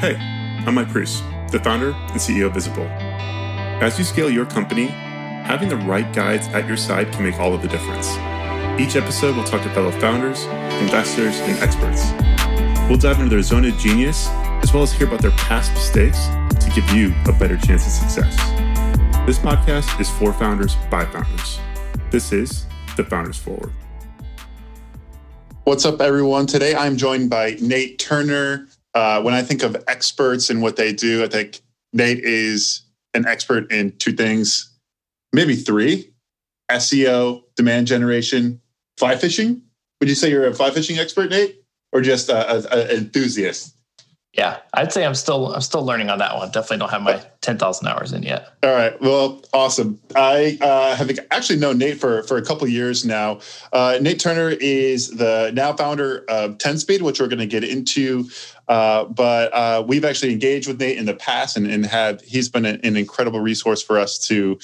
Hey, I'm Mike Priest, the founder and CEO of Visible. As you scale your company, having the right guides at your side can make all of the difference. Each episode, we'll talk to fellow founders, investors, and experts. We'll dive into their zone of genius, as well as hear about their past mistakes to give you a better chance of success. This podcast is for founders by founders. This is the Founders Forward. What's up, everyone? Today I'm joined by Nate Turner. Uh, when I think of experts and what they do, I think Nate is an expert in two things, maybe three SEO, demand generation, fly fishing. Would you say you're a fly fishing expert, Nate, or just an enthusiast? Yeah, I'd say I'm still I'm still learning on that one. Definitely don't have my ten thousand hours in yet. All right, well, awesome. I uh, have actually known Nate for for a couple years now. Uh, Nate Turner is the now founder of Ten Speed, which we're going to get into. Uh, but uh, we've actually engaged with Nate in the past, and, and had he's been an, an, incredible resource for us to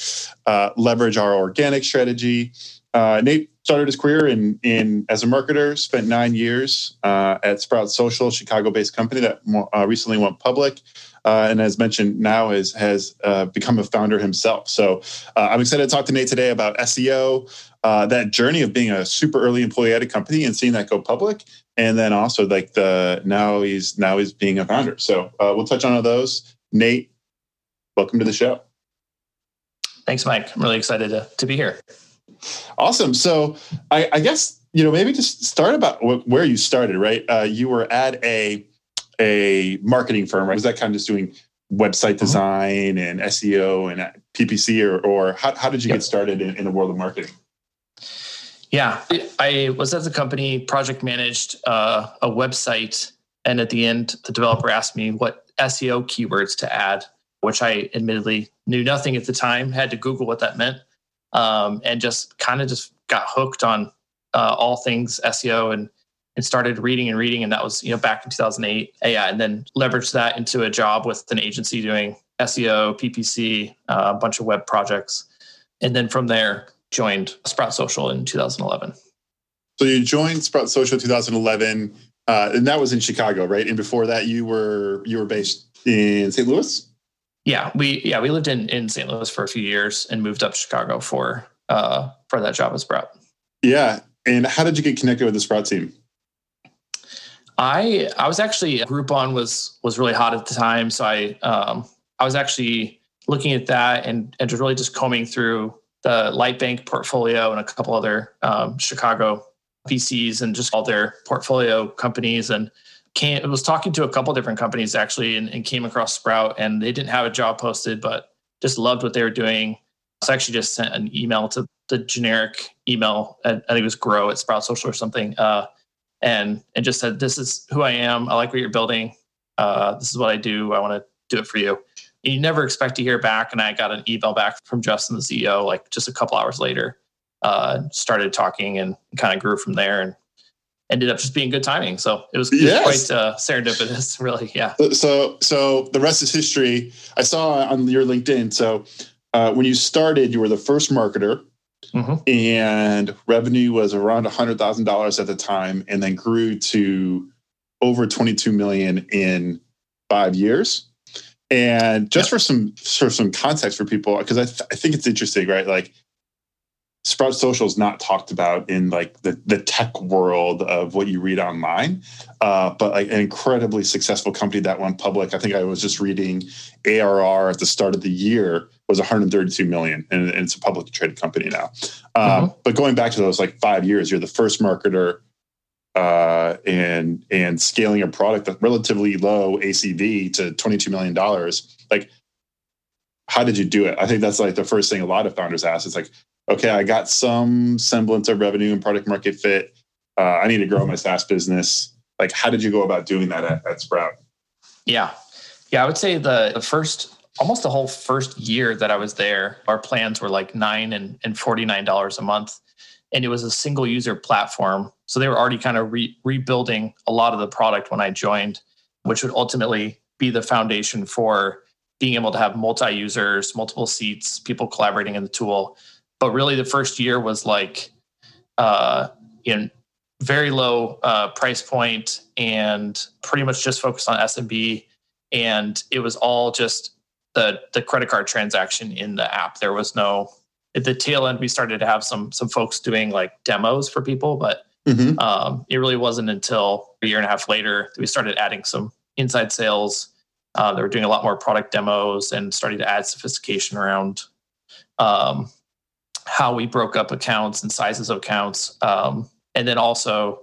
uh, leverage our organic strategy. Uh, Nate started his career in in as a marketer. Spent nine years uh, at Sprout Social, Chicago-based company that recently went public. Uh, and as mentioned, now is, has uh, become a founder himself. So uh, I'm excited to talk to Nate today about SEO, uh, that journey of being a super early employee at a company and seeing that go public, and then also like the now he's now he's being a founder. So we'll touch on all those. Nate, welcome to the show. Thanks, Mike. I'm really excited to, to be here. Awesome. So I, I, guess you know maybe just start about where you started. Right, uh, you were at a a marketing firm. Right, was that kind of just doing website uh-huh. design and SEO and PPC, or, or how, how did you yep. get started in, in the world of marketing? Yeah, I was at the company, project managed uh, a website, and at the end, the developer asked me what SEO keywords to add, which I admittedly knew nothing at the time. Had to Google what that meant um, and just kind of just got hooked on uh, all things SEO and and started reading and reading. And that was you know back in 2008. Yeah, and then leveraged that into a job with an agency doing SEO, PPC, uh, a bunch of web projects, and then from there joined Sprout Social in 2011. So you joined Sprout Social 2011, uh, and that was in Chicago, right? And before that, you were you were based in St. Louis. Yeah, we yeah we lived in in St. Louis for a few years and moved up to Chicago for uh for that job at Sprout. Yeah, and how did you get connected with the Sprout team? I I was actually Groupon was was really hot at the time, so I um I was actually looking at that and and really just combing through the Lightbank portfolio and a couple other um, Chicago VCs and just all their portfolio companies and came was talking to a couple different companies actually and, and, came across Sprout and they didn't have a job posted, but just loved what they were doing. So I actually just sent an email to the generic email. I think it was grow at Sprout Social or something. Uh, and and just said, This is who I am. I like what you're building. Uh, this is what I do. I want to do it for you. And you never expect to hear back. And I got an email back from Justin, the CEO, like just a couple hours later. Uh, started talking and kind of grew from there. And ended up just being good timing. So it was, yes. quite uh, serendipitous, really. Yeah. So, so the rest is history. I saw on your LinkedIn. So uh, when you started, you were the first marketer. Mm-hmm. And revenue was around hundred thousand dollars at the time, and then grew to over twenty-two million in five years. And just yep. for some for some context for people, because I, th- I think it's interesting, right? Like Sprout Social is not talked about in like the, the tech world of what you read online, uh, but like an incredibly successful company that went public. I think I was just reading ARR at the start of the year was 132 million, and, and it's a publicly traded company now. Um, mm-hmm. But going back to those like five years, you're the first marketer uh, and and scaling a product that's relatively low ACV to 22 million dollars. Like, how did you do it? I think that's like the first thing a lot of founders ask. It's like, okay, I got some semblance of revenue and product market fit. Uh, I need to grow my SaaS business. Like, how did you go about doing that at, at Sprout? Yeah. Yeah, I would say the, the first, almost the whole first year that I was there, our plans were like nine and, and $49 a month. And it was a single user platform. So they were already kind of re- rebuilding a lot of the product when I joined, which would ultimately be the foundation for being able to have multi users, multiple seats, people collaborating in the tool but really the first year was like uh you know very low uh, price point and pretty much just focused on SMB and it was all just the the credit card transaction in the app. There was no at the tail end. We started to have some some folks doing like demos for people, but mm-hmm. um, it really wasn't until a year and a half later that we started adding some inside sales. Uh, they were doing a lot more product demos and starting to add sophistication around um, how we broke up accounts and sizes of accounts, um, and then also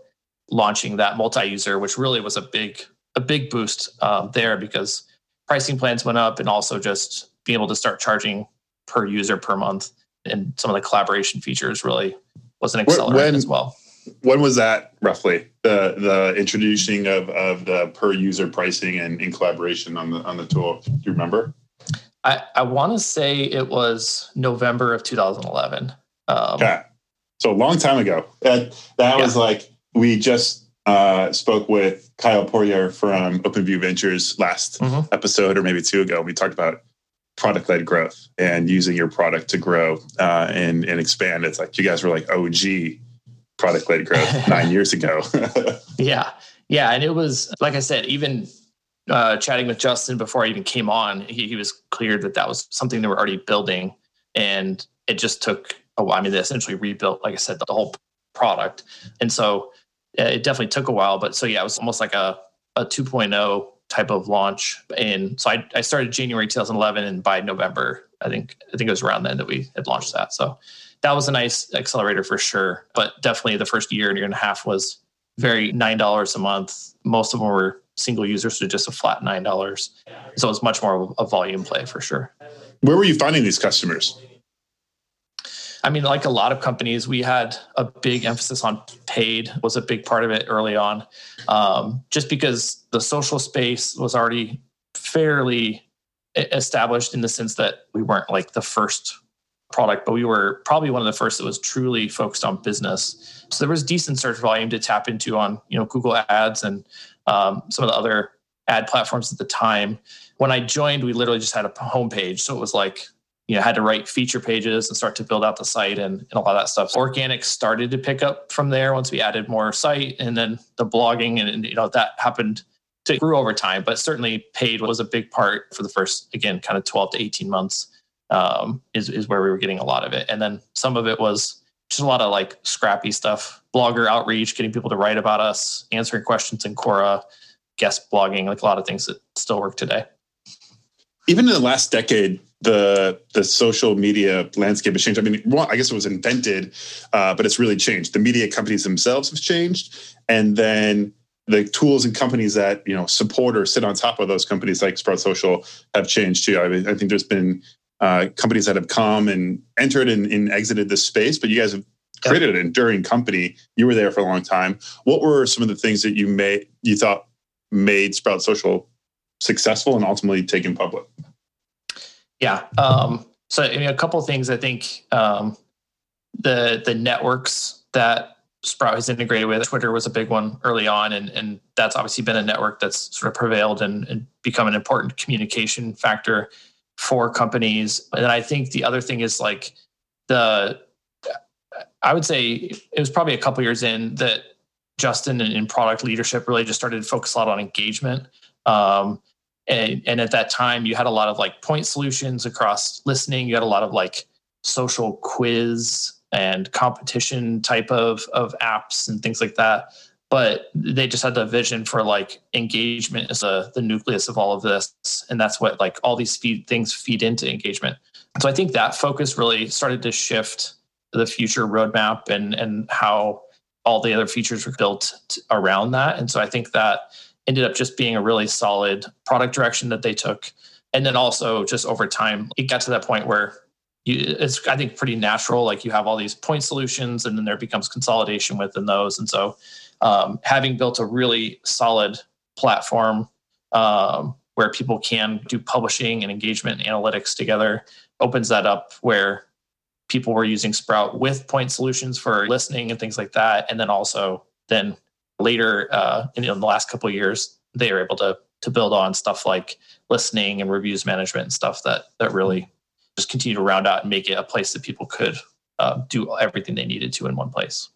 launching that multi-user, which really was a big a big boost um, there because pricing plans went up, and also just being able to start charging per user per month, and some of the collaboration features really was an accelerant when, as well. When was that roughly the the introducing of of the per user pricing and in collaboration on the on the tool? Do you remember? I, I want to say it was November of 2011. Um, okay. So a long time ago. That, that yeah. was like, we just uh, spoke with Kyle Poyar from OpenView Ventures last mm-hmm. episode, or maybe two ago. We talked about product led growth and using your product to grow uh, and, and expand. It's like you guys were like OG product led growth nine years ago. yeah. Yeah. And it was, like I said, even uh, chatting with Justin before I even came on, he, he, was clear that that was something they were already building, and it just took a while. I mean, they essentially rebuilt, like I said, the whole product, and so it definitely took a while. But so yeah, it was almost like a a 2.0 type of launch, and so I, I started January 2011, and by November, I think I think it was around then that we had launched that. So that was a nice accelerator for sure. But definitely the first year and year and a half was very nine dollars a month. Most of them were single users to just a flat nine dollars. So it's much more of a volume play for sure. Where were you finding these customers? I mean, like a lot of companies, we had a big emphasis on paid was a big part of it early on, um, just because the social space was already fairly established in the sense that we weren't like the first product, but we were probably one of the first that was truly focused on business. So there was decent search volume to tap into on you know Google Ads and um, some of the other ad platforms at the time. When I joined, we literally just had a homepage. So it was like, you know, had to write feature pages and start to build out the site and, and a lot of that stuff. So Organic started to pick up from there once we added more site and then the blogging and, and you know, that happened to grew over time, but certainly paid was a big part for the first, again, kind of 12 to 18 months um, is, is where we were getting a lot of it. And then some of it was just a lot of like scrappy stuff, blogger outreach, getting people to write about us, answering questions in Quora, guest blogging, like a lot of things that still work today. Even in the last decade, the the social media landscape has changed. I mean, well, I guess it was invented, uh, but it's really changed. The media companies themselves have changed, and then the tools and companies that you know support or sit on top of those companies like Sprout Social have changed too. I, mean, I think there's been uh, companies that have come and entered and, and, exited this space, but you guys have created an enduring company. You were there for a long time. What were some of the things that you made you thought made Sprout Social successful and ultimately taken public? Yeah. Um, so I mean, a couple of things. I think um, the the networks that Sprout has integrated with. Twitter was a big one early on, and and that's obviously been a network that's sort of prevailed and, and become an important communication factor for companies. And I think the other thing is like the, I would say it was probably a couple years in that Justin in product leadership really just started to focus a lot on engagement. Um, and, and at that time, you had a lot of like point solutions across listening. You had a lot of like social quiz and competition type of of apps and things like that but they just had the vision for like engagement as a, the nucleus of all of this and that's what like all these feed, things feed into engagement. So i think that focus really started to shift the future roadmap and and how all the other features were built t- around that. And so i think that ended up just being a really solid product direction that they took. And then also just over time it got to that point where you, it's i think pretty natural. Like you have all these point solutions and then there becomes consolidation within those. And so um, having built a really solid platform um, where people can do publishing and engagement and analytics together opens that up where people were using Sprout with point solutions for listening and things like that. And then also then later uh, in, in the last couple of years, they were able to to build on stuff like listening and reviews management and stuff that that really just continue to round out and make it a place that people could uh, do everything they needed to in one place.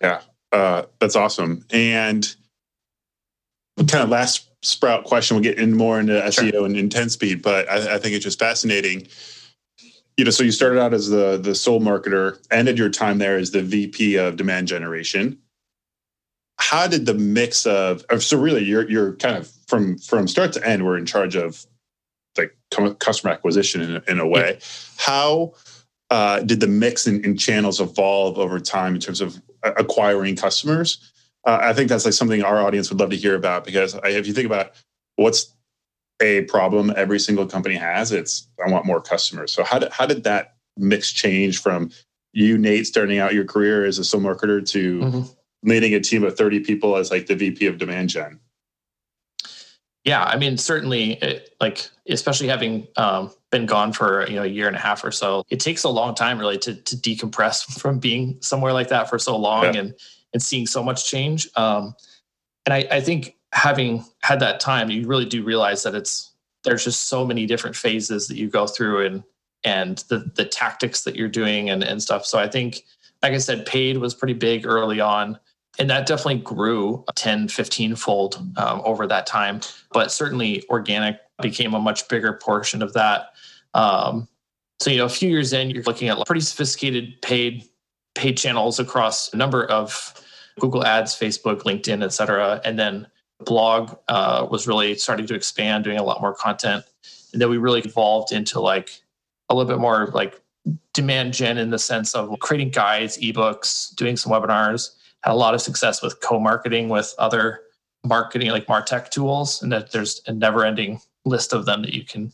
Yeah, uh, that's awesome. And kind of last Sprout question. We'll get in more into sure. SEO and in 10 Speed, but I, I think it's just fascinating you know, so you started out as the the sole marketer, ended your time there as the VP of demand generation. How did the mix of, of so really you're you're kind of from from start to end, we're in charge of like customer acquisition in, in a way. Yeah. How uh, did the mix and, in, channels evolve over time in terms of acquiring customers? Uh, I think that's like something our audience would love to hear about because if you think about what's a problem every single company has. It's I want more customers. So how did how did that mix change from you, Nate, starting out your career as a sole marketer to mm-hmm. leading a team of 30 people as like the VP of demand gen? Yeah, I mean, certainly, it, like especially having um, been gone for you know a year and a half or so, it takes a long time really to to decompress from being somewhere like that for so long yeah. and and seeing so much change. Um, and I, I think having had that time, you really do realize that it's there's just so many different phases that you go through and and the the tactics that you're doing and, and stuff. So I think, like I said, paid was pretty big early on. And that definitely grew 10, 15 fold um, over that time. But certainly organic became a much bigger portion of that. Um, so, you know, a few years in, you're looking at pretty sophisticated paid paid channels across a number of Google Ads, Facebook, LinkedIn, et cetera. And then blog uh, was really starting to expand, doing a lot more content. And then we really evolved into like a little bit more like demand gen in the sense of creating guides, ebooks, doing some webinars. Had a lot of success with co-marketing with other marketing like Martech tools, and that there's a never-ending list of them that you can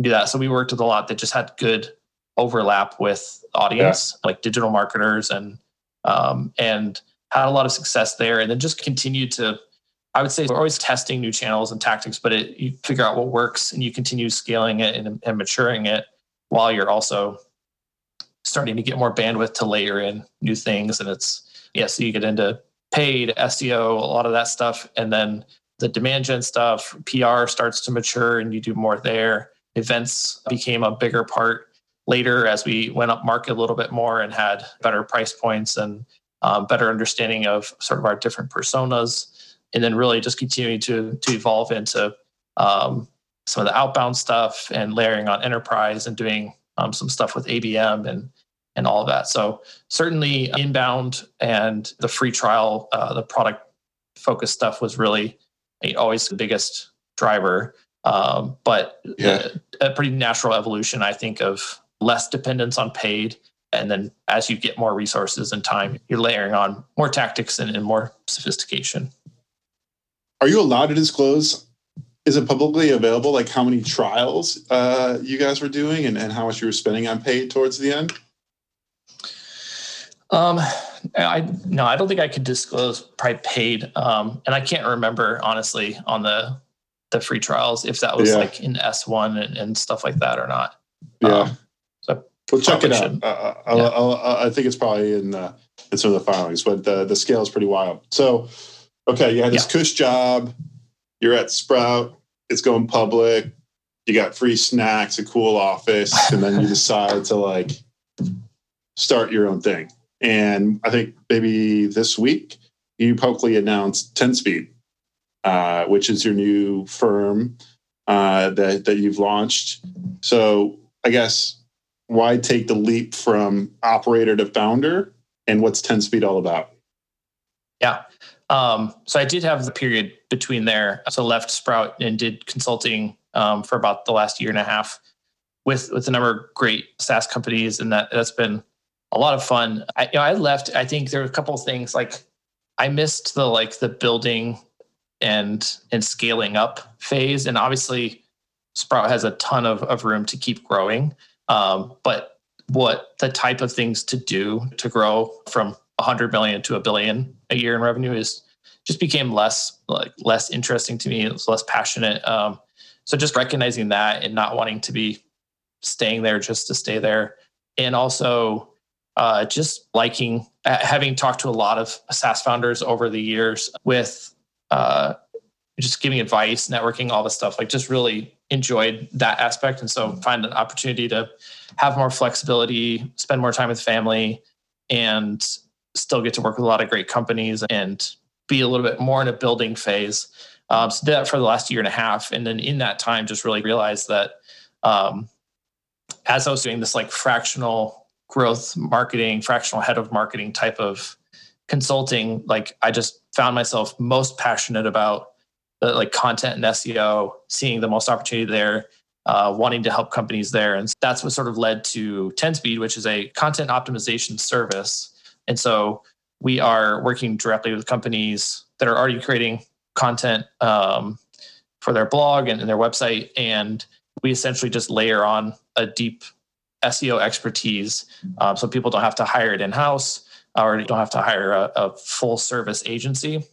do that. So we worked with a lot that just had good overlap with audience, yeah. like digital marketers, and um, and had a lot of success there. And then just continued to I would say we're always testing new channels and tactics, but it, you figure out what works and you continue scaling it and, and maturing it while you're also starting to get more bandwidth to layer in new things. And it's, yeah, so you get into paid SEO, a lot of that stuff. And then the demand gen stuff, PR starts to mature and you do more there. Events became a bigger part later as we went up market a little bit more and had better price points and um, better understanding of sort of our different personas and then really just continuing to to evolve into um, some of the outbound stuff and layering on enterprise and doing um, some stuff with ABM and and all of that. So certainly inbound and the free trial, uh, the product focused stuff was really always the biggest driver. Um, but yeah. a, a pretty natural evolution, I think, of less dependence on paid and then as you get more resources and time you're layering on more tactics and, and, more sophistication are you allowed to disclose? Is it publicly available? Like how many trials uh, you guys were doing and, and how much you were spending on paid towards the end? Um, I no, I don't think I could disclose probably paid. Um, and I can't remember honestly on the the free trials if that was yeah. like in S one and, and, stuff like that or not. Yeah. Um, so well, check it out. Uh, I'll, yeah. I'll, I'll, i think it's probably in uh, in some of the filings, but the the scale is pretty wild. So Okay, you had this yeah. cush job. You're at Sprout. It's going public. You got free snacks, a cool office, and then you decide to like start your own thing. And I think maybe this week you publicly announced 10 Speed, uh, which is your new firm uh, that that you've launched. So I guess why take the leap from operator to founder, and what's 10 Speed all about? Yeah. Um, so I did have the period between there. So left Sprout and did consulting um, for about the last year and a half with with a number of great SaaS companies, and that that's been a lot of fun. I, you know, I left. I think there were a couple of things like I missed the like the building and and scaling up phase, and obviously Sprout has a ton of of room to keep growing. Um, but what the type of things to do to grow from 100 million to a billion a year in revenue is just became less like less interesting to me. It was less passionate. Um, so just recognizing that and not wanting to be staying there just to stay there, and also uh, just liking having talked to a lot of SaaS founders over the years with uh, just giving advice, networking, all this stuff. Like just really enjoyed that aspect, and so find an opportunity to have more flexibility, spend more time with family, and still get to work with a lot of great companies and be a little bit more in a building phase Um, so did that for the last year and a half, and then in that time, just really realized that um, as I was doing this like fractional growth marketing, fractional head of marketing type of consulting, like I just found myself most passionate about the like content and SEO, seeing the most opportunity there, uh, wanting to help companies there. And that's what sort of led to 10Speed, which is a content optimization service. And so we are working directly with companies that are already creating content um, for their blog and, and their website. And we essentially just layer on a deep SEO expertise um, so people don't have to hire it in house or don't have to hire a, a full service agency.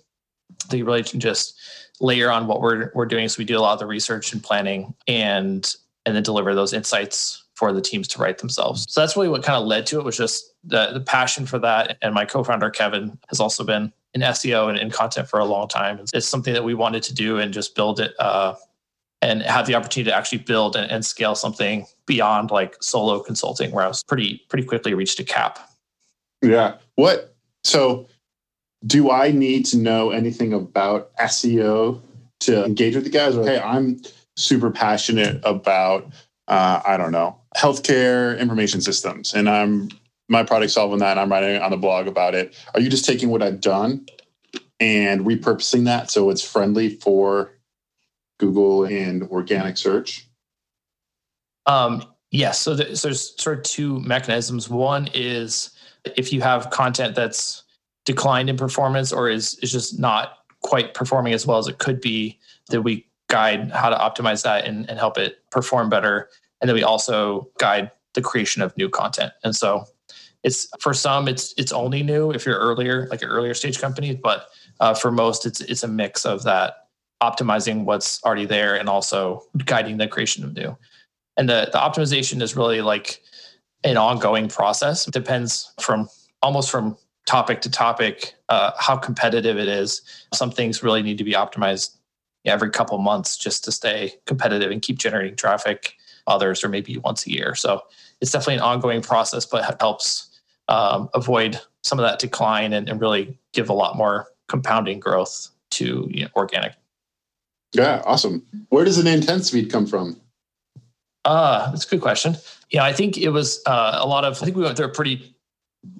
They really can just layer on what we're we're doing. So we do a lot of the research and planning and and then deliver those insights for the teams to write themselves. So that's really what kind of led to it was just the, the passion for that. And my co-founder Kevin has also been in SEO and in content for a long time. It's something that we wanted to do and just build it uh, and have the opportunity to actually build and, and scale something beyond like solo consulting where I was pretty pretty quickly reached a cap. Yeah. What so do I need to know anything about SEO to engage with the guys? Or, hey, I'm super passionate about, uh, I don't know, healthcare information systems, and I'm my product solving that. And I'm writing on the blog about it. Are you just taking what I've done and repurposing that so it's friendly for Google and organic search? Um, yes. So, the, so there's sort of two mechanisms. One is if you have content that's declined in performance or is is just not quite performing as well as it could be, that we guide how to optimize that and, and help it perform better. And then we also guide the creation of new content. And so it's for some it's it's only new if you're earlier like an earlier stage company, but uh, for most it's it's a mix of that optimizing what's already there and also guiding the creation of new. And the the optimization is really like an ongoing process. It depends from almost from topic to topic, uh, how competitive it is. Some things really need to be optimized every couple months just to stay competitive and keep generating traffic. Others, or maybe once a year. So it's definitely an ongoing process, but helps um, avoid some of that decline and, and, really give a lot more compounding growth to you know, organic. Yeah, awesome. Where does the name 10 speed come from? Uh, that's a good question. Yeah, I think it was uh, a lot of, I think we went through a pretty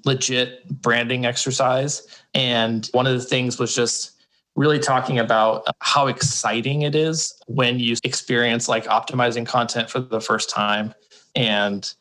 legit branding exercise. And one of the things was just really talking about how exciting it is when you experience like optimizing content for the first time. And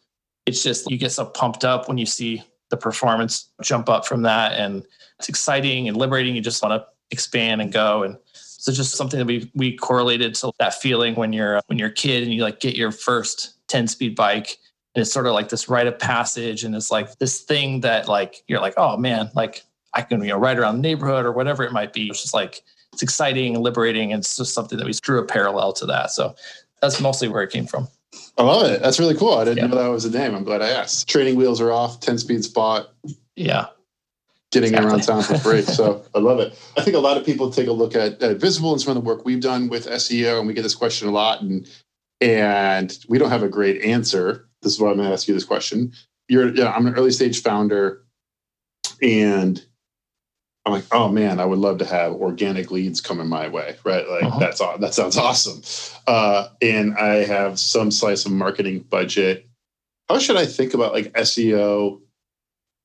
it's just, you get so pumped up when you see the performance jump up from that. And it's exciting and liberating. You just want to expand and go. And so just something that we we correlated to that feeling when you're when you're a kid and you like get your first 10 speed bike. And it's sort of like this rite of passage and it's like this thing that like you're like oh man like i can you know ride around the neighborhood or whatever it might be. It's just like it's exciting and liberating and it's just something that we drew a parallel to that. So that's mostly where it came from. I love it. That's really cool. I didn't yeah. know that was a name. I'm glad i asked. Training wheels are off 10 speed spot. Yeah getting exactly. around town for free so i love it i think a lot of people take a look at, at visible and some of the work we've done with seo and we get this question a lot and and we don't have a great answer this is why I'm going to ask you this question. You're, yeah, I'm an early stage founder, and I'm like, oh man, I would love to have organic leads coming my way, right? Like uh-huh. that's that sounds awesome. Uh, and I have some slice of marketing budget. How should I think about like SEO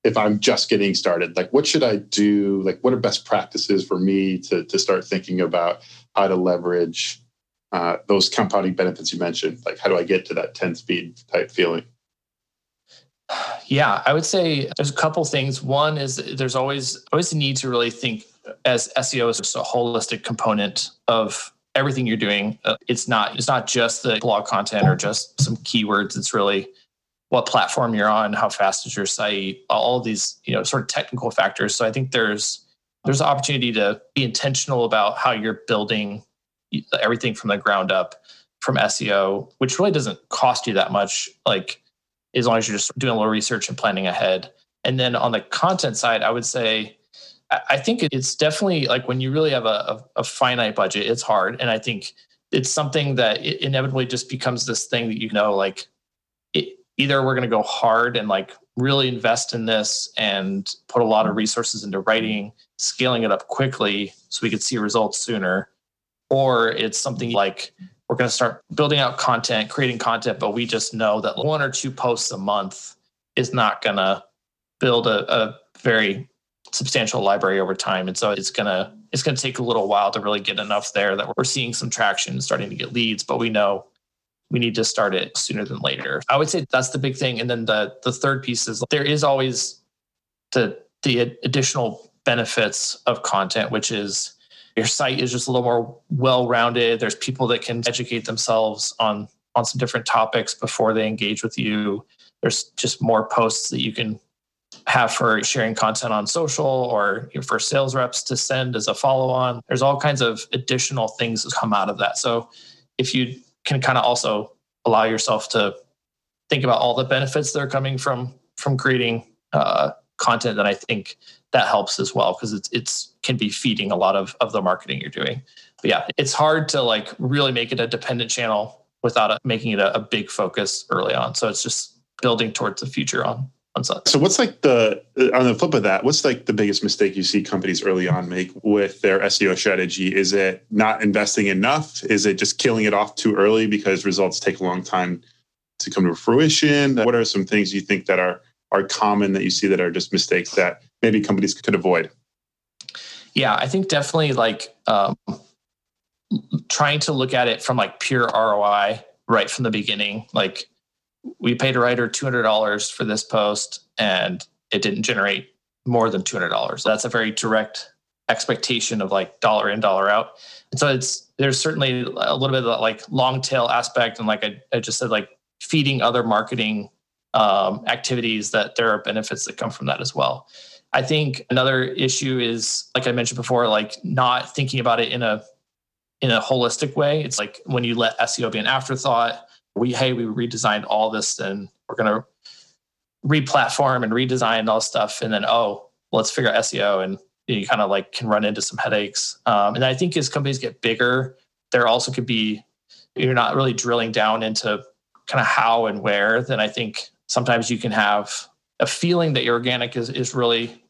if I'm just getting started? Like, what should I do? Like, what are best practices for me to to start thinking about how to leverage uh, those compounding benefits you mentioned? Like, how do I get to that 10 speed type feeling? Yeah, I would say there's a couple things. One is there's always always a need to really think as SEO is just a holistic component of everything you're doing. Uh, it's not it's not just the blog content or just some keywords. It's really what platform you're on, how fast is your site, all these you know sort of technical factors. So I think there's there's opportunity to be intentional about how you're building everything from the ground up from SEO, which really doesn't cost you that much. Like as long as you're just doing a little research and planning ahead. And then on the content side, I would say I think it's definitely like when you really have a, a, finite budget, it's hard. And I think it's something that it inevitably just becomes this thing that you know, like either we're going to go hard and like really invest in this and put a lot of resources into writing, scaling it up quickly so we could see results sooner, or it's something like we're going to start building out content, creating content, but we just know that one or two posts a month is not going to build a, a very substantial library over time. And so it's going to it's going to take a little while to really get enough there that we're seeing some traction, starting to get leads, but we know we need to start it sooner than later. I would say that's the big thing. And then the the third piece is there is always the the additional benefits of content, which is your site is just a little more well-rounded. There's people that can educate themselves on on some different topics before they engage with you. There's just more posts that you can have for sharing content on social or for sales reps to send as a follow on. There's all kinds of additional things that come out of that. So if you can kind of also allow yourself to think about all the benefits that are coming from from creating uh, content, that I think that helps as well because it's it's can be feeding a lot of of the marketing you're doing. But yeah, it's hard to like really make it a dependent channel without a, making it a, a big focus early on. So it's just building towards the future on so what's like the on the flip of that, what's like the biggest mistake you see companies early on make with their SEO strategy? Is it not investing enough? Is it just killing it off too early because results take a long time to come to fruition? What are some things you think that are are common that you see that are just mistakes that maybe companies could avoid? Yeah, I think definitely like um, trying to look at it from like pure ROI right from the beginning. Like we paid a writer $200 for this post and it didn't generate more than $200. That's a very direct expectation of like dollar in, dollar out. And so it's, there's certainly a little bit of that like long tail aspect. And like I, I just said, like feeding other marketing um, activities that there are benefits that come from that as well. I think another issue is, like I mentioned before, like not thinking about it in a in a holistic way. It's like when you let SEO be an afterthought, we hey we redesigned all this and we're going to re-platform and redesign all stuff. And then oh let's figure out seo and you kind of like can run into some headaches. Um, and i think as companies get bigger there also could be you're not really drilling down into kind of how and where then i think sometimes you can have a feeling that your organic is, is really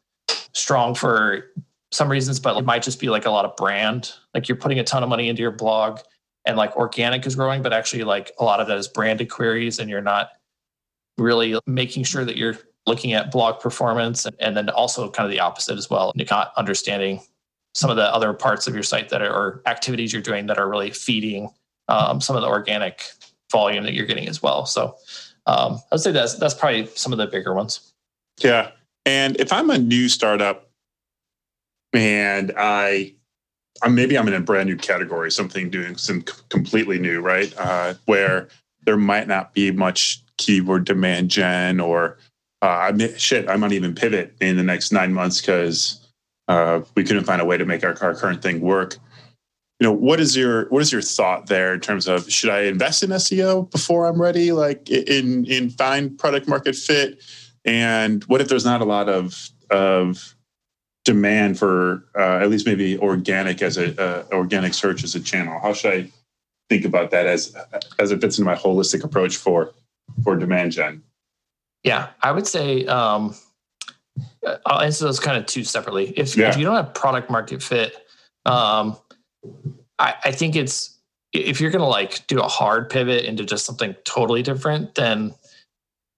strong for some reasons but it might just be like a lot of brand. Like you're putting a ton of money into your blog and like organic is growing, but actually like a lot of that is branded queries and you're not really making sure that you're looking at blog performance and then also kind of the opposite as well. You're not understanding some of the other parts of your site that are or activities you're doing that are really feeding um, some of the organic volume that you're getting as well. So um, I'd say that's that's probably some of the bigger ones. Yeah, and if I'm a new startup and I maybe I'm in a brand new category, something doing some completely new, right? Uh, where there might not be much keyword demand gen or uh, I shit, I might even pivot in the next nine months because uh, we couldn't find a way to make our, our current thing work. You know, what is your what is your thought there in terms of should I invest in SEO before I'm ready, like in in find product market fit? And what if there's not a lot of of demand for uh, at least maybe organic as a uh, organic search as a channel? How should I think about that as as it fits into my holistic approach for for demand gen? Yeah, I would say um, I'll answer those kind of two separately. If, yeah. if you don't have product market fit, um, I, I think it's if you're going to like do a hard pivot into just something totally different, then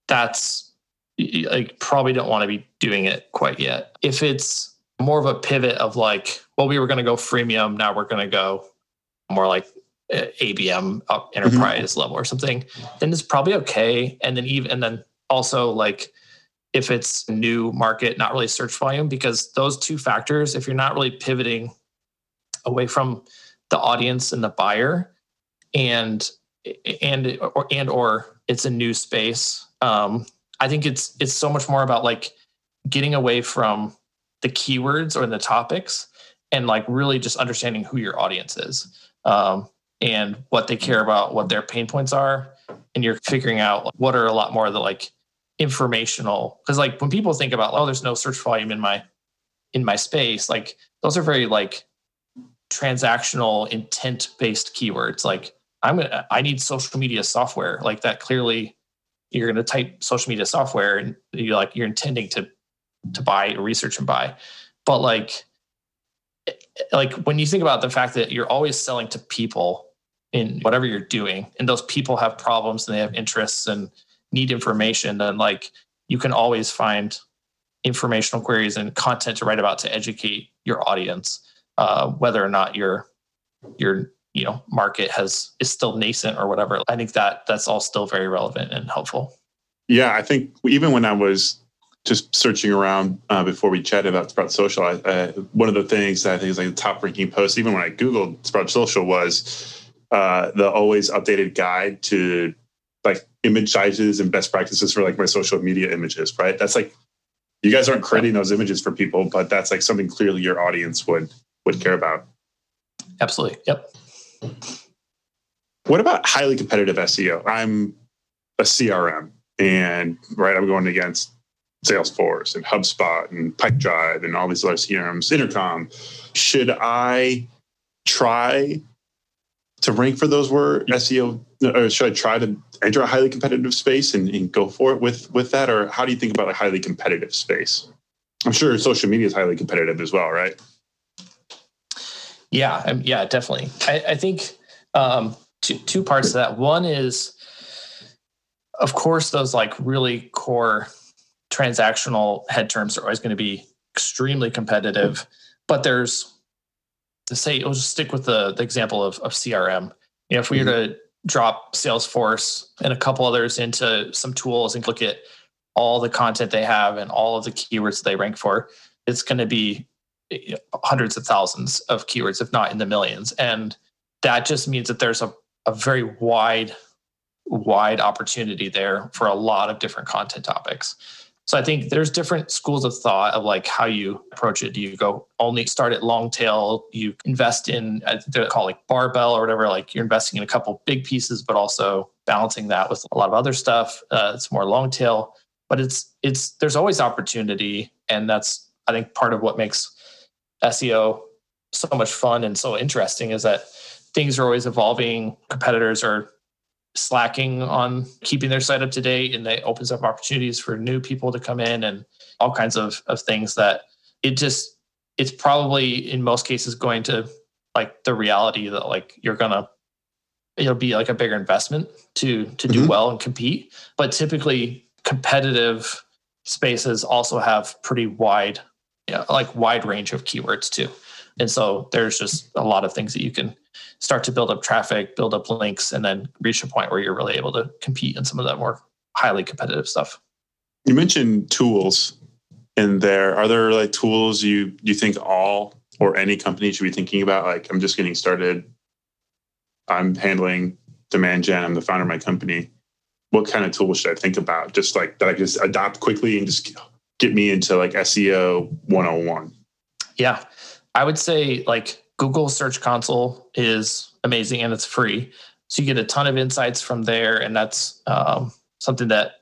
that's like probably don't want to be doing it quite yet. If it's more of a pivot of like, well, we were going to go freemium. Now we're going to go more like uh, ABM up enterprise mm-hmm. level or something. Then it's probably okay. And then even, and then also like, if it's new market, not really search volume, because those two factors, if you're not really pivoting away from the audience and the buyer and and or and or it's a new space um i think it's it's so much more about like getting away from the keywords or the topics and like really just understanding who your audience is um, and what they care about, what their pain points are. And you're figuring out what are a lot more of the like informational because like when people think about oh there's no search volume in my in my space like those are very like transactional intent based keywords like i'm gonna i need social media software like that clearly you're gonna type social media software and you're like you're intending to to buy research and buy but like like when you think about the fact that you're always selling to people in whatever you're doing, and those people have problems and they have interests and need information, then like you can always find informational queries and content to write about to educate your audience, uh, whether or not your your you know market has is still nascent or whatever. I think that that's all still very relevant and helpful. Yeah, I think even when I was just searching around uh, before we chatted about Sprout Social, I, uh, one of the things that I think is like the top ranking post, even when I Googled Sprout Social, was uh, the always updated guide to like image sizes and best practices for like my social media images, right? That's like you guys aren't creating those images for people, but that's like something clearly your audience would would care about. Absolutely. Yep. What about highly competitive SEO? I'm a CRM and right, I'm going against Salesforce and HubSpot and Pipedrive and all these other CRMs, Intercom. Should I try to rank for those words SEO, or should I try to enter a highly competitive space and, and go for it with with that, or how do you think about a highly competitive space? I'm sure social media is highly competitive as well, right? Yeah, um, yeah, definitely. I, I think um, two two parts of that. One is, of course, those like really core transactional head terms are always going to be extremely competitive. But there's to say, we'll just stick with the, the example of, of CRM. You know, if we mm-hmm. were to drop Salesforce and a couple others into some tools and look at all the content they have and all of the keywords they rank for, it's going to be hundreds of thousands of keywords, if not in the millions. And that just means that there's a, a very wide, wide opportunity there for a lot of different content topics. So I think there's different schools of thought of like how you approach it. Do you go only start at long tail? You invest in they call like barbell or whatever. Like you're investing in a couple big pieces, but also balancing that with a lot of other stuff. Uh, it's more long tail, but it's it's there's always opportunity, and that's I think part of what makes SEO so much fun and so interesting is that things are always evolving. Competitors are slacking on keeping their site up to date and that opens up opportunities for new people to come in and all kinds of, of things that it just it's probably in most cases going to like the reality that like you're gonna it'll be like a bigger investment to to do mm-hmm. well and compete but typically competitive spaces also have pretty wide you know, like wide range of keywords too and so there's just a lot of things that you can start to build up traffic, build up links, and then reach a point where you're really able to compete in some of that more highly competitive stuff. You mentioned tools in there. Are there like tools you you think all or any company should be thinking about? Like, I'm just getting started. I'm handling demand gen. I'm the founder of my company. What kind of tools should I think about? Just like that I can just adopt quickly and just get me into like SEO 101. Yeah. I would say like Google Search Console is amazing and it's free. So you get a ton of insights from there, and that's um, something that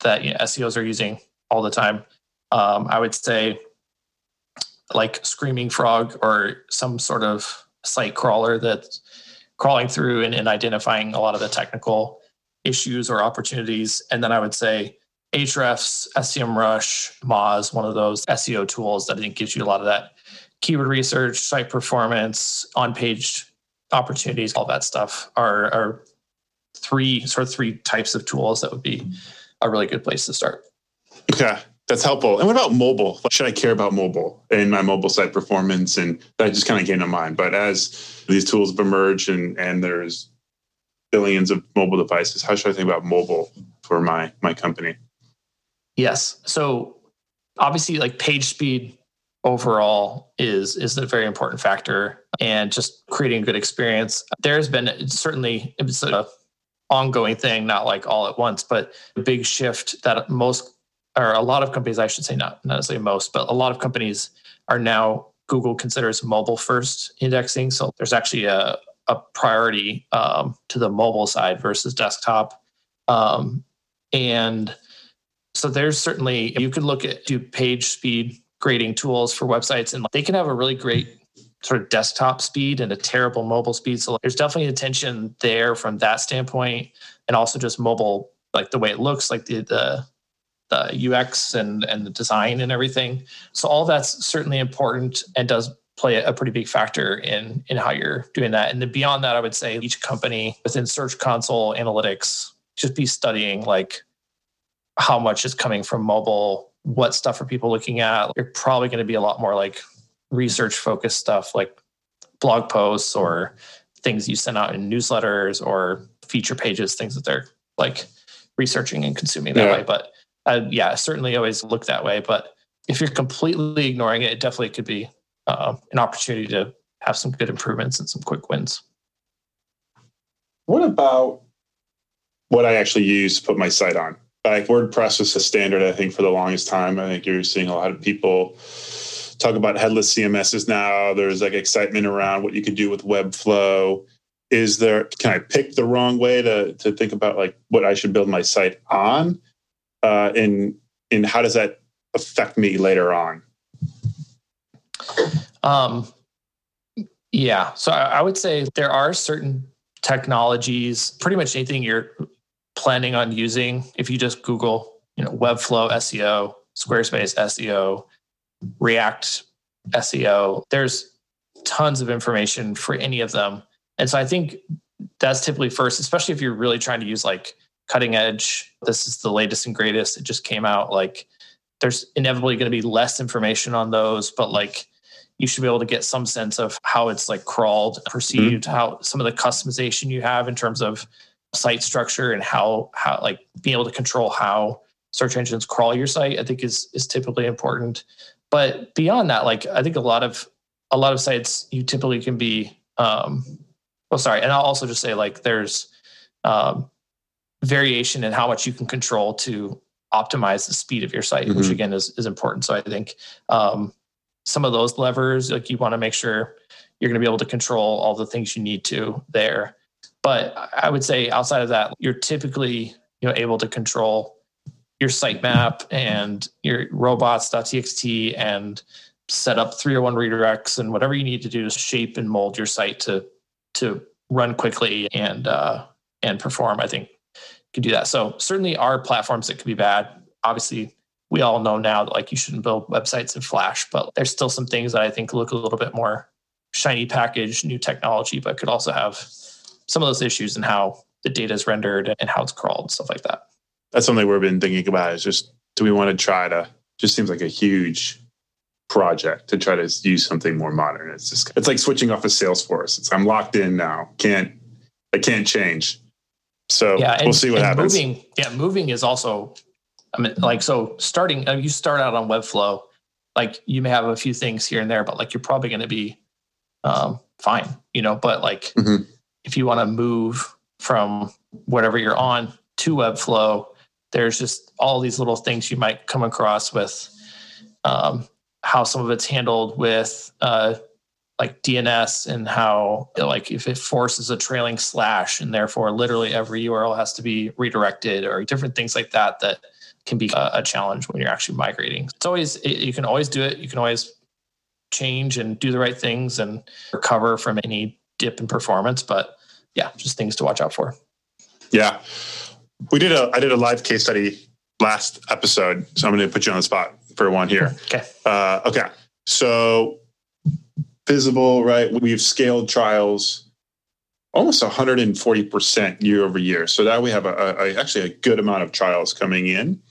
that you know, SEOs are using all the time. Um, I would say like Screaming Frog or some sort of site crawler that's crawling through and, and identifying a lot of the technical issues or opportunities. And then I would say Ahrefs, SEMrush, Moz, one of those SEO tools that I think gives you a lot of that keyword research, site performance, on page opportunities, all that stuff are, are three sort of three types of tools that would be a really good place to start. Okay. That's helpful. And what about mobile? Should I care about mobile and my mobile site performance? And that just kind of came to mind. But as these tools have emerged and, and there's billions of mobile devices, how should I think about mobile for my my company? Yes. So obviously like page speed overall is is a very important factor and just creating a good experience. There's been certainly it's a ongoing thing not like all at once but a big shift that most or a lot of companies i should say not not necessarily most but a lot of companies are now google considers mobile first indexing. So there's actually a, a priority um, to the mobile side versus desktop. Um, and so there's certainly you could look at do page speed grading tools for websites and they can have a really great sort of desktop speed and a terrible mobile speed. So there's definitely attention there from that standpoint, and also just mobile, like the way it looks, like the the, the UX and and the design and everything. So all that's certainly important and does play a pretty big factor in in how you're doing that. And then beyond that, I would say each company within Search Console analytics just be studying like how much is coming from mobile, what stuff are people looking at. You're probably going to be a lot more like research focused stuff like blog posts or things you send out in newsletters or feature pages, things that they're like researching and consuming that yeah. way. But uh, yeah, certainly always look that way. But if you're completely ignoring it, it definitely could be uh, an opportunity to have some good improvements and some quick wins. What about what I actually use to put my site on? Like WordPress was a standard, I think, for the longest time. I think you're seeing a lot of people talk about headless CMSs now. There's like excitement around what you could do with Webflow. Is there, can I pick the wrong way to, to think about like what I should build my site on? Uh, and, and how does that affect me later on? Um, yeah. So I, I would say there are certain technologies, pretty much anything you're planning on using. If you just Google, you know, Webflow SEO, Squarespace SEO, React SEO, there's tons of information for any of them. And so I think that's typically first, especially if you're really trying to use like cutting edge. This is the latest and greatest. It just came out. Like there's inevitably going to be less information on those, but like you should be able to get some sense of how it's like crawled, perceived, mm-hmm. how some of the customization you have in terms of site structure and how how like being able to control how search engines crawl your site, I think is is typically important. But beyond that, like I think a lot of a lot of sites you typically can be um well sorry, and I'll also just say like there's um variation in how much you can control to optimize the speed of your site, mm-hmm. which again is is important. So I think um some of those levers, like you want to make sure you're going to be able to control all the things you need to there. But I would say outside of that, you're typically you know able to control your sitemap and your robots.txt and set up 301 redirects and whatever you need to do to shape and mold your site to to run quickly and uh, and perform. I think can do that. So certainly are platforms that could be bad. Obviously, we all know now that like you shouldn't build websites in Flash, but there's still some things that I think look a little bit more shiny package, new technology, but could also have some of those issues and how the data is rendered and how it's crawled, stuff like that. That's something we've been thinking about is just do we want to try to just seems like a huge project to try to use something more modern. It's just it's like switching off of salesforce. It's i'm locked in now. Can't i can't change. So yeah, and, we'll see what happens. moving yeah moving is also i mean like so starting uh, you start out on webflow like you may have a few things here and there but like you're probably going to be um, fine you know but like mm-hmm. If you want to move from whatever you're on to webflow there's just all these little things you might come across with um, how some of it's handled with uh, like DNS and how like if it forces a trailing slash and therefore literally every URL has to be redirected or different things like that that can be a, a challenge when you're actually migrating. It's always it, you can always do it. You can always change and do the right things and recover from any dip in performance. But yeah, just things to watch out for. Yeah we did a I did a live case study last episode, so I'm going to put you on the spot for one here. Okay. Uh, okay. So visible, right? We've scaled trials almost 140% year over year. So now we have a, a, actually a good amount of trials coming in.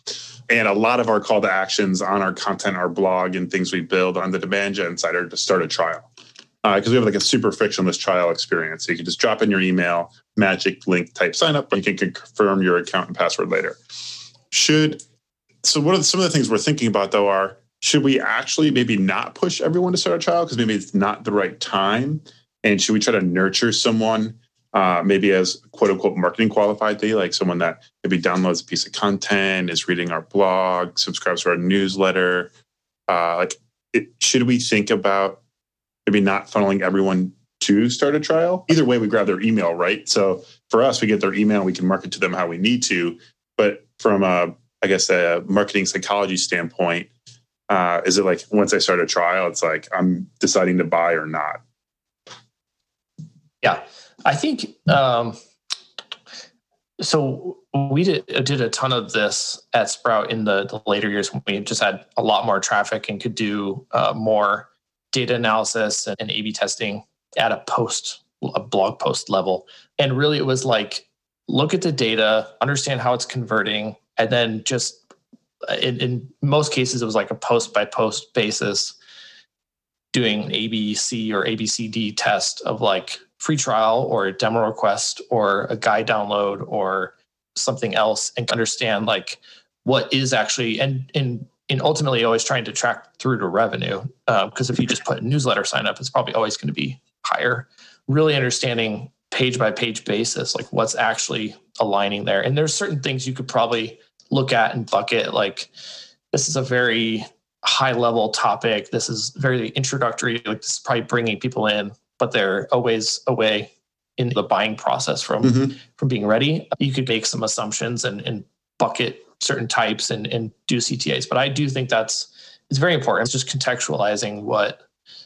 And a lot of our call to actions on our content, our blog, and things we build on the demand gen side are to start a trial because uh, we have like a super frictionless trial experience. So you can just drop in your email, magic link type sign up, and you can confirm your account and password later. Should so what are some of the things we're thinking about though are should we actually maybe not push everyone to start a trial because maybe it's not the right time? And should we try to nurture someone uh, maybe as quote unquote marketing qualified like someone that maybe downloads a piece of content, is reading our blog, subscribes to our newsletter? Uh, like, it, should we think about maybe not funneling everyone to start a trial. Either way, we grab their email, right? So for us, we get their email, we can market to them how we need to. But from a, I guess, a marketing psychology standpoint, uh, is it like once I start a trial, it's like I'm deciding to buy or not? Yeah, I think um, so. We did did a ton of this at Sprout in the, the later years when we just had a lot more traffic and could do uh, more data analysis and A/B testing at a post, a blog post level, and really it was like look at the data, understand how it's converting, and then just in, in most cases it was like a post by post basis doing an ABC or ABCD test of like free trial or a demo request or a guide download or something else and understand like what is actually and and and ultimately always trying to track through to revenue because uh, if you just put a newsletter sign up it's probably always going to be higher. Really understanding page by page basis like what's actually aligning there. And there's certain things you could probably look at and bucket like this is a very high level topic. This is very introductory like this is probably bringing people in but they're always away in the buying process from mm-hmm. from being ready. You could make some assumptions and, and bucket certain types and, and do ctas but i do think that's it's very important. It's just contextualizing what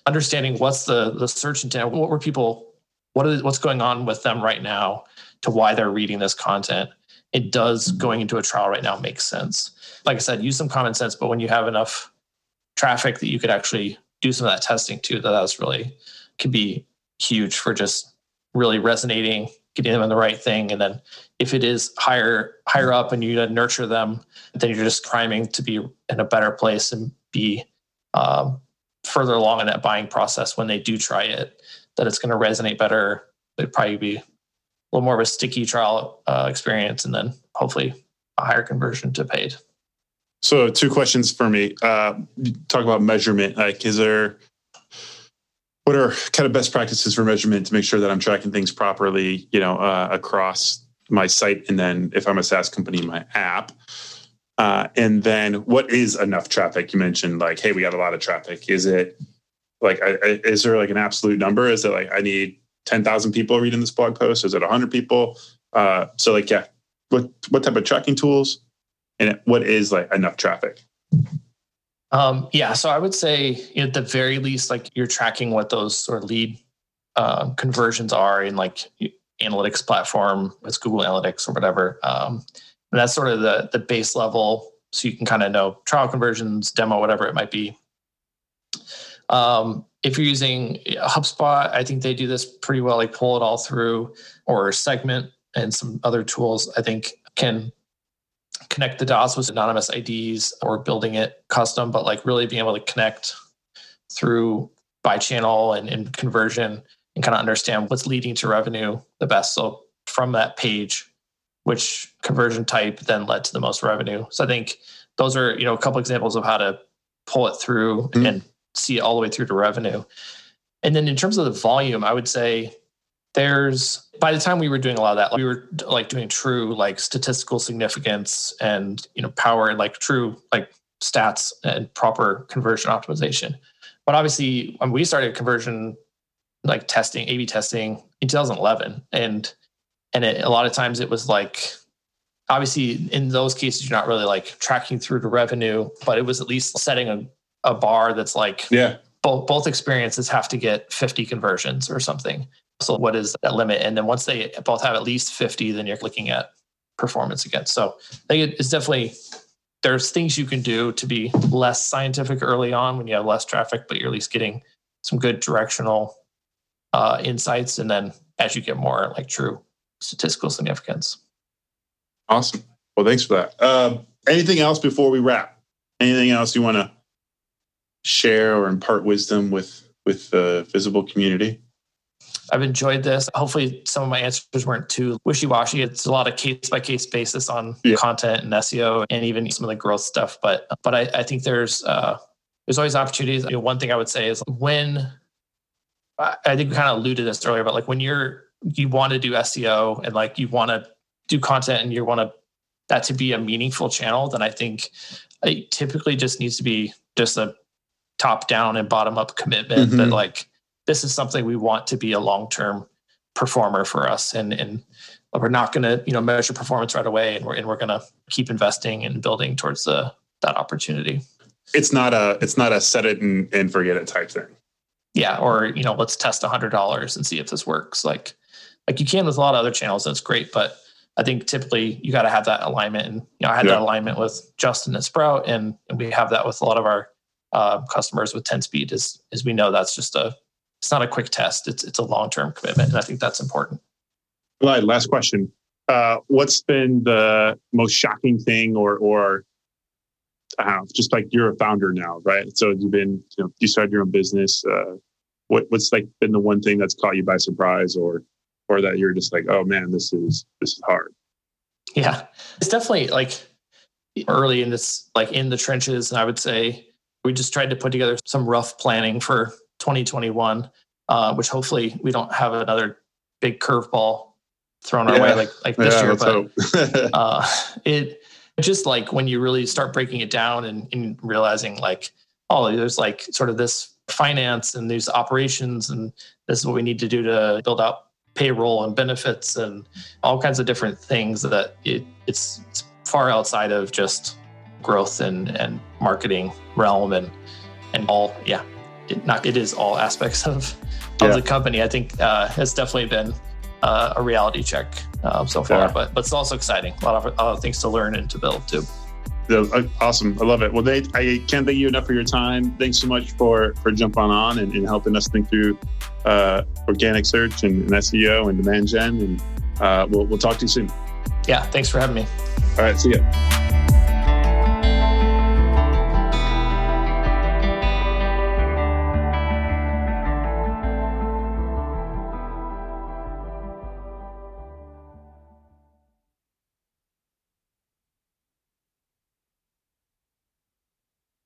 understanding what's the the search intent what were people what is what's going on with them right now to why they're reading this content. It does mm-hmm. going into a trial right now make sense. Like i said use some common sense but when you have enough traffic that you could actually do some of that testing too that that's really can be huge for just really resonating getting them in the right thing. And then if it is higher higher up and you nurture them then you're just priming to be in a better place and be um, further along in that buying process when they do try it that it's going to resonate better. It'd probably be a little more of a sticky trial uh, experience and then hopefully a higher conversion to paid. So two questions for me. Uh, talk about measurement like is there what are kind of best practices for measurement to make sure that i'm tracking things properly you know uh, across my site and then if i'm a saas company my app? Uh, and then what is enough traffic? You mentioned like hey we got a lot of traffic. Is it like I, I, is there like an absolute number? Is it like i need 10,000 people reading this blog post? Is it 100 people? Uh, so like yeah what what type of tracking tools and what is like enough traffic um, yeah, so I would say at the very least, like you're tracking what those sort of lead uh, conversions are in like analytics platform, it's Google Analytics or whatever. Um, and that's sort of the the base level, so you can kind of know trial conversions, demo, whatever it might be. Um, if you're using HubSpot, I think they do this pretty well. Like pull it all through, or Segment and some other tools. I think can connect the dots with anonymous IDs or building it custom, but like really being able to connect through by channel and, and conversion and kind of understand what's leading to revenue the best. So from that page, which conversion type then led to the most revenue. So I think those are, you know, a couple examples of how to pull it through mm-hmm. and see it all the way through to revenue. And then in terms of the volume, I would say there's by the time we were doing a lot of that we were like doing true like statistical significance and you know power and like true like stats and proper conversion optimization. But obviously when we started conversion like testing a b testing in 2011 and and it, a lot of times it was like obviously in those cases you're not really like tracking through to revenue but it was at least setting a, a bar that's like yeah. both both experiences have to get 50 conversions or something so what is that limit? And then once they both have at least 50, then you're looking at performance again. So I think it's definitely there's things you can do to be less scientific early on when you have less traffic, but you're at least getting some good directional uh, insights. And then as you get more like true statistical significance. Awesome. Well, thanks for that. Uh, anything else before we wrap? Anything else you want to share or impart wisdom with with the visible community? I've enjoyed this. Hopefully, some of my answers weren't too wishy washy. It's a lot of case by case basis on yeah. content and SEO, and even some of the growth stuff. But but I, I think there's uh, there's always opportunities. You know, one thing I would say is when I, I think we kind of alluded to this earlier, but like when you're you want to do SEO and like you want to do content and you want to that to be a meaningful channel, then I think it typically just needs to be just a top down and bottom up commitment mm-hmm. that like this is something we want to be a long term performer for us, and and we're not going to you know measure performance right away, and we're and we're going to keep investing and building towards the that opportunity. It's not a it's not a set it and, and forget it type thing. Yeah, or you know, let's test a hundred dollars and see if this works. Like like you can with a lot of other channels, that's great, but I think typically you got to have that alignment. And you know, I had yeah. that alignment with Justin and Sprout, and, and we have that with a lot of our uh, customers with 10 speed is is we know that's just a it's not a quick test. It's it's a long term commitment, and I think that's important. Right. Last question. Uh, what's been the most shocking thing, or or I don't know, just like you're a founder now, right? So you've been you know you started your own business. Uh, what what's like been the one thing that's caught you by surprise, or or that you're just like, oh man, this is this is hard. Yeah, it's definitely like early in this, like in the trenches. And I would say we just tried to put together some rough planning for 2021, uh, which hopefully we don't have another big curveball thrown our yeah. way like like this yeah, year. But uh, it just like when you really start breaking it down and, and realizing like, oh, there's like sort of this finance and these operations, and this is what we need to do to build out payroll and benefits and all kinds of different things that it, it's, it's far outside of just growth and, and marketing realm and and all yeah it not it is all aspects of of yeah. the company. I think uh, has definitely been uh, a reality check uh, so far yeah. but but it's also exciting. A lot of, a lot of things to learn and to build too. Uh, awesome. I love it. Well nate i can't thank you enough for your time. Thanks so much for for jumping on and, and helping us think through uh, organic search and, and, seo and demand gen and uh, we'll, we'll talk to you soon. Yeah thanks for having me. All right see ya